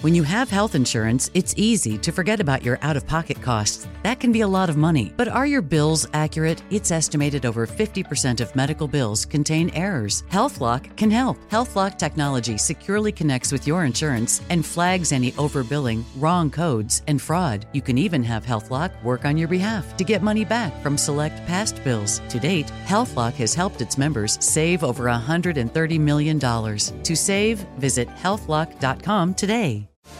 When you have health insurance, it's easy to forget about your out of pocket costs. That can be a lot of money. But are your bills accurate? It's estimated over 50% of medical bills contain errors. HealthLock can help. HealthLock technology securely connects with your insurance and flags any overbilling, wrong codes, and fraud. You can even have HealthLock work on your behalf to get money back from select past bills. To date, HealthLock has helped its members save over $130 million. To save, visit healthlock.com today.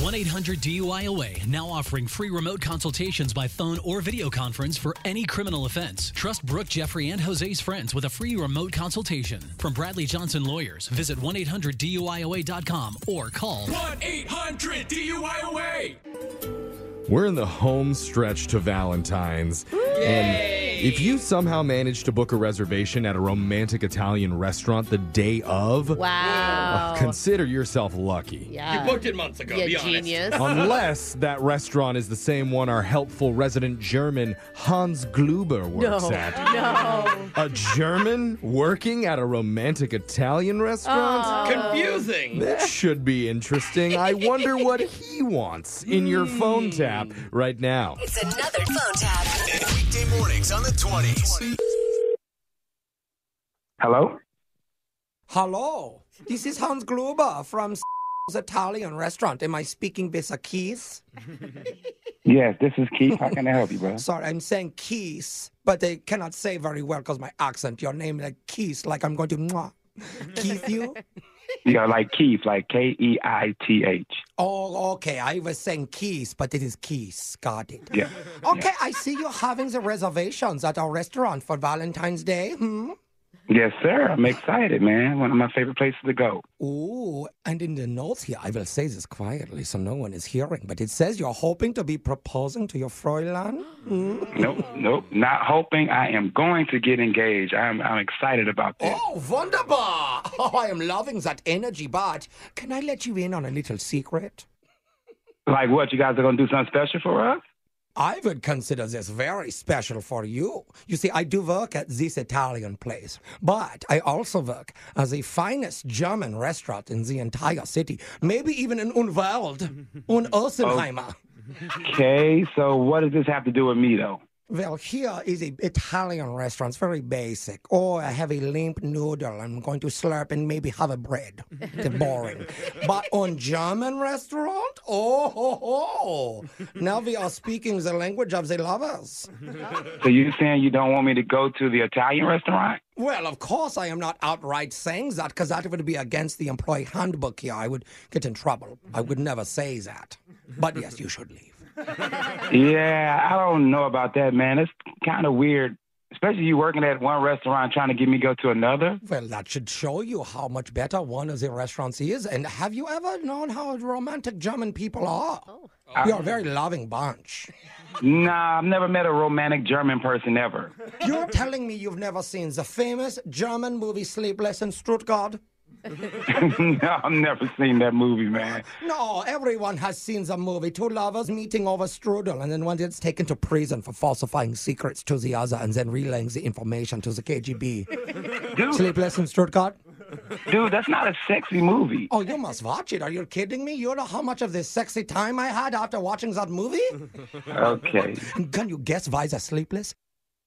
1 800 DUIOA now offering free remote consultations by phone or video conference for any criminal offense. Trust Brooke, Jeffrey, and Jose's friends with a free remote consultation. From Bradley Johnson Lawyers, visit 1 800 DUIOA.com or call 1 800 DUIOA. We're in the home stretch to Valentine's. And if you somehow manage to book a reservation at a romantic Italian restaurant the day of, Wow. uh, consider yourself lucky. yeah. You booked it months ago, You be honest. genius. Unless that restaurant is the same one our helpful resident German Hans Gloober works at. no. A German working at a romantic Italian restaurant? Confusing. This should be interesting. I wonder what he wants in your phone tap right now. It's another phone tap. Weekday mornings on the 20s. Hello? Hello, this is Hans Gruber from S Italian restaurant. Am I speaking with a Keith? Yes, this is Keith. How can I help you, brother? Sorry, I'm saying Keith, but they cannot say very well because my accent. Your name like Keith, like I'm going to mwah. Keith you? Yeah, like Keith, like K E I T H. Oh, okay. I was saying Keith, but it is Keith. Got it. Yeah. Okay, I see you're having the reservations at our restaurant for Valentine's Day. Hmm? Yes, sir. I'm excited, man. One of my favorite places to go. Ooh, and in the notes here, I will say this quietly so no one is hearing, but it says you're hoping to be proposing to your Fräulein. Hmm? Nope, nope. Not hoping. I am going to get engaged. I'm, I'm excited about that. Oh, wunderbar! Oh, I am loving that energy, but can I let you in on a little secret? Like what? You guys are going to do something special for us? I would consider this very special for you. You see, I do work at this Italian place, but I also work at the finest German restaurant in the entire city, maybe even in Unwald, Un Ossenheimer. Okay, so what does this have to do with me, though? Well, here is a Italian restaurant. It's very basic. Oh, I have a limp noodle. I'm going to slurp and maybe have a bread. They're boring. but on German restaurant, oh ho ho! Now we are speaking the language of the lovers. So you saying you don't want me to go to the Italian restaurant? Well, of course, I am not outright saying that because that would be against the employee handbook here. I would get in trouble. I would never say that. But yes, you should leave. Yeah, I don't know about that, man. It's kind of weird, especially you working at one restaurant trying to get me go to another. Well, that should show you how much better one of the restaurants is. And have you ever known how romantic German people are? Oh. We are a very loving bunch. Nah, I've never met a romantic German person ever. You're telling me you've never seen the famous German movie Sleepless in Stuttgart? No, I've never seen that movie, man. No, everyone has seen the movie. Two lovers meeting over strudel, and then one gets taken to prison for falsifying secrets to the other and then relaying the information to the KGB. Dude, Sleepless in Stuttgart? dude, that's not a sexy movie. Oh, you must watch it. Are you kidding me? You know how much of this sexy time I had after watching that movie? Okay. Can you guess why they're sleepless?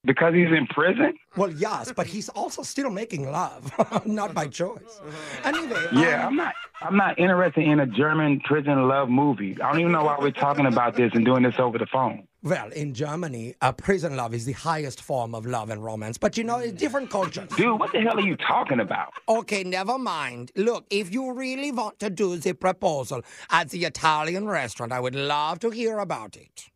Because he's in prison? Well, yes, but he's also still making love, not by choice. Anyway, Yeah, um, I'm not. I'm not interested in a German prison love movie. I don't even know why we're talking about this and doing this over the phone. well, in Germany, uh, prison love is the highest form of love and romance. But you know, it's different cultures. Dude, what the hell are you talking about? Okay, never mind. Look, if you really want to do the proposal at the Italian restaurant, I would love to hear about it.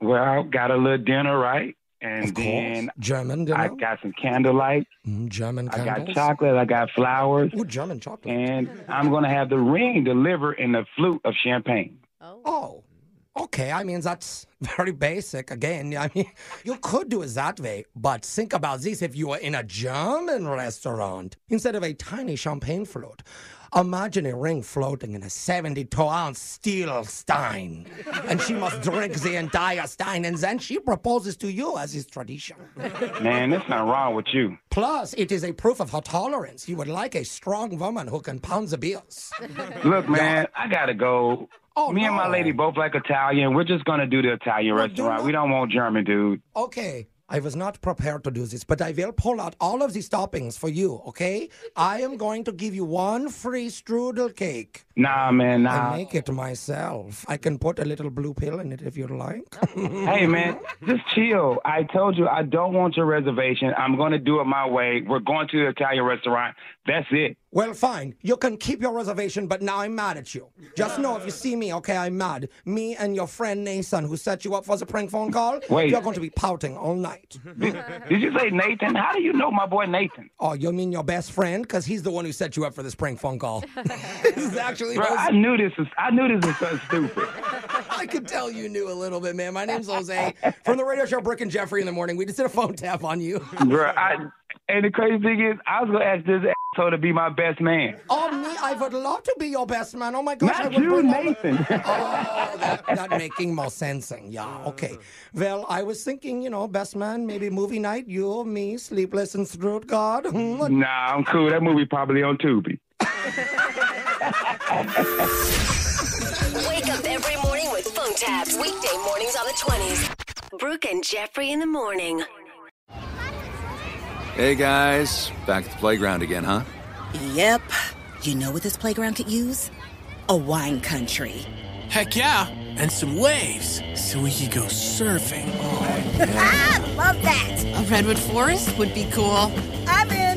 Well, got a little dinner, right? And Of course. then German I got some candlelight. Mm, German I candles. got chocolate. I got flowers. Ooh, German chocolate. And I'm going to have the ring delivered in a flute of champagne. Oh, okay. I mean, that's very basic. Again, I mean, you could do it that way, but think about this if you were in a German restaurant instead of a tiny champagne float. Imagine a ring floating in a 72 ounce steel stein. And she must drink the entire stein, and then she proposes to you, as is tradition. Man, there's not wrong with you. Plus, it is a proof of her tolerance. You would like a strong woman who can pound the bills. Look, man, I got to go. Oh, Me and my lady both like Italian. We're just to do the Italian Well, do restaurant. not- We don't want German, dude. Okay, I was not prepared to do this, but I will pull out all of the toppings for you, okay? I am going to give you one free strudel cake. Nah, man, I make it myself. I can put a little blue pill in it if you'd like. Hey, man, just chill. I told you I don't want your reservation. I'm going to do it my way. We're going to the Italian restaurant. That's it. well, fine. You can keep your reservation, but now I'm mad at you. Just know if you see me, okay, I'm mad. Me and your friend Nathan, who set you up for the prank phone call, Wait. you're going to be pouting all night. Did you say Nathan? How do you know my boy Nathan? Oh, you mean your best friend? Because he's the one who set you up for this prank phone call. this is actually Bro, I knew this was I knew this was so stupid. I could tell you knew a little bit, man. My name's Jose from the radio show Brooke and Jeffrey in the morning. We just did a phone tap on you. Bro, I and the crazy thing is I was gonna ask this asshole to be my best man. Oh, me, I would love to be your best man. Oh my gosh, I Not would you, all the- Nathan. Oh, that, that making more sensing. Yeah, okay. Well, I was thinking, you know, best man, maybe movie night, you, or me, Sleepless in Stuttgart. Hmm, nah, I'm cool. That movie probably on Tubi. Wake up every morning with phone taps. Weekday mornings on the 20s. Brooke and Jeffrey in the morning. Hey guys, back at the playground again, huh? Yep. You know what this playground could use? A wine country. Heck yeah, and some waves so we could go surfing. oh Ah, love that. A redwood forest would be cool. I'm in.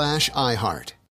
slash iHeart.